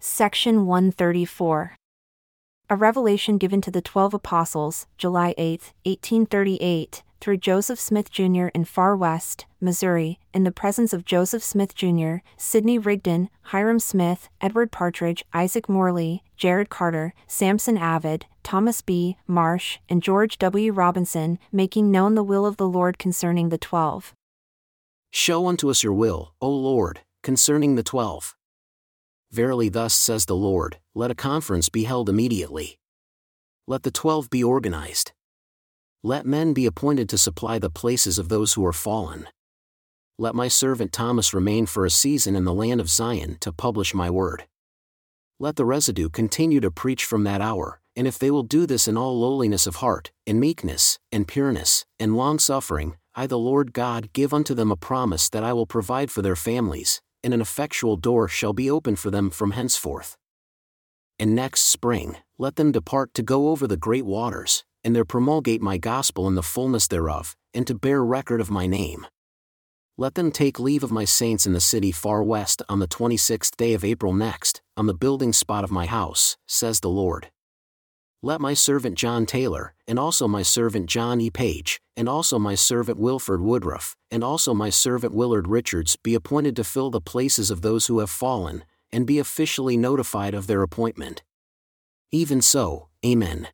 Section 134. A revelation given to the Twelve Apostles, July 8, 1838, through Joseph Smith Jr. in Far West, Missouri, in the presence of Joseph Smith Jr., Sidney Rigdon, Hyrum Smith, Edward Partridge, Isaac Morley, Jared Carter, Sampson Avard, Thomas B. Marsh, and George W. Robinson, making known the will of the Lord concerning the twelve. Show unto us your will, O Lord, concerning the twelve. Verily, thus says the Lord, let a conference be held immediately. Let the twelve be organized. Let men be appointed to supply the places of those who are fallen. Let my servant Thomas remain for a season in the land of Zion to publish my word. Let the residue continue to preach from that hour, and if they will do this in all lowliness of heart, in meekness, and pureness, and long suffering, I the Lord God give unto them a promise that I will provide for their families, and an effectual door shall be opened for them from henceforth. And next spring, let them depart to go over the great waters, and there promulgate my gospel in the fullness thereof, and to bear record of my name. Let them take leave of my saints in the city far west on the 26th day of April next, on the building spot of my house, says the Lord. Let my servant John Taylor, and also my servant John E. Page, and also my servant Wilford Woodruff, and also my servant Willard Richards be appointed to fill the places of those who have fallen, and be officially notified of their appointment. Even so, Amen.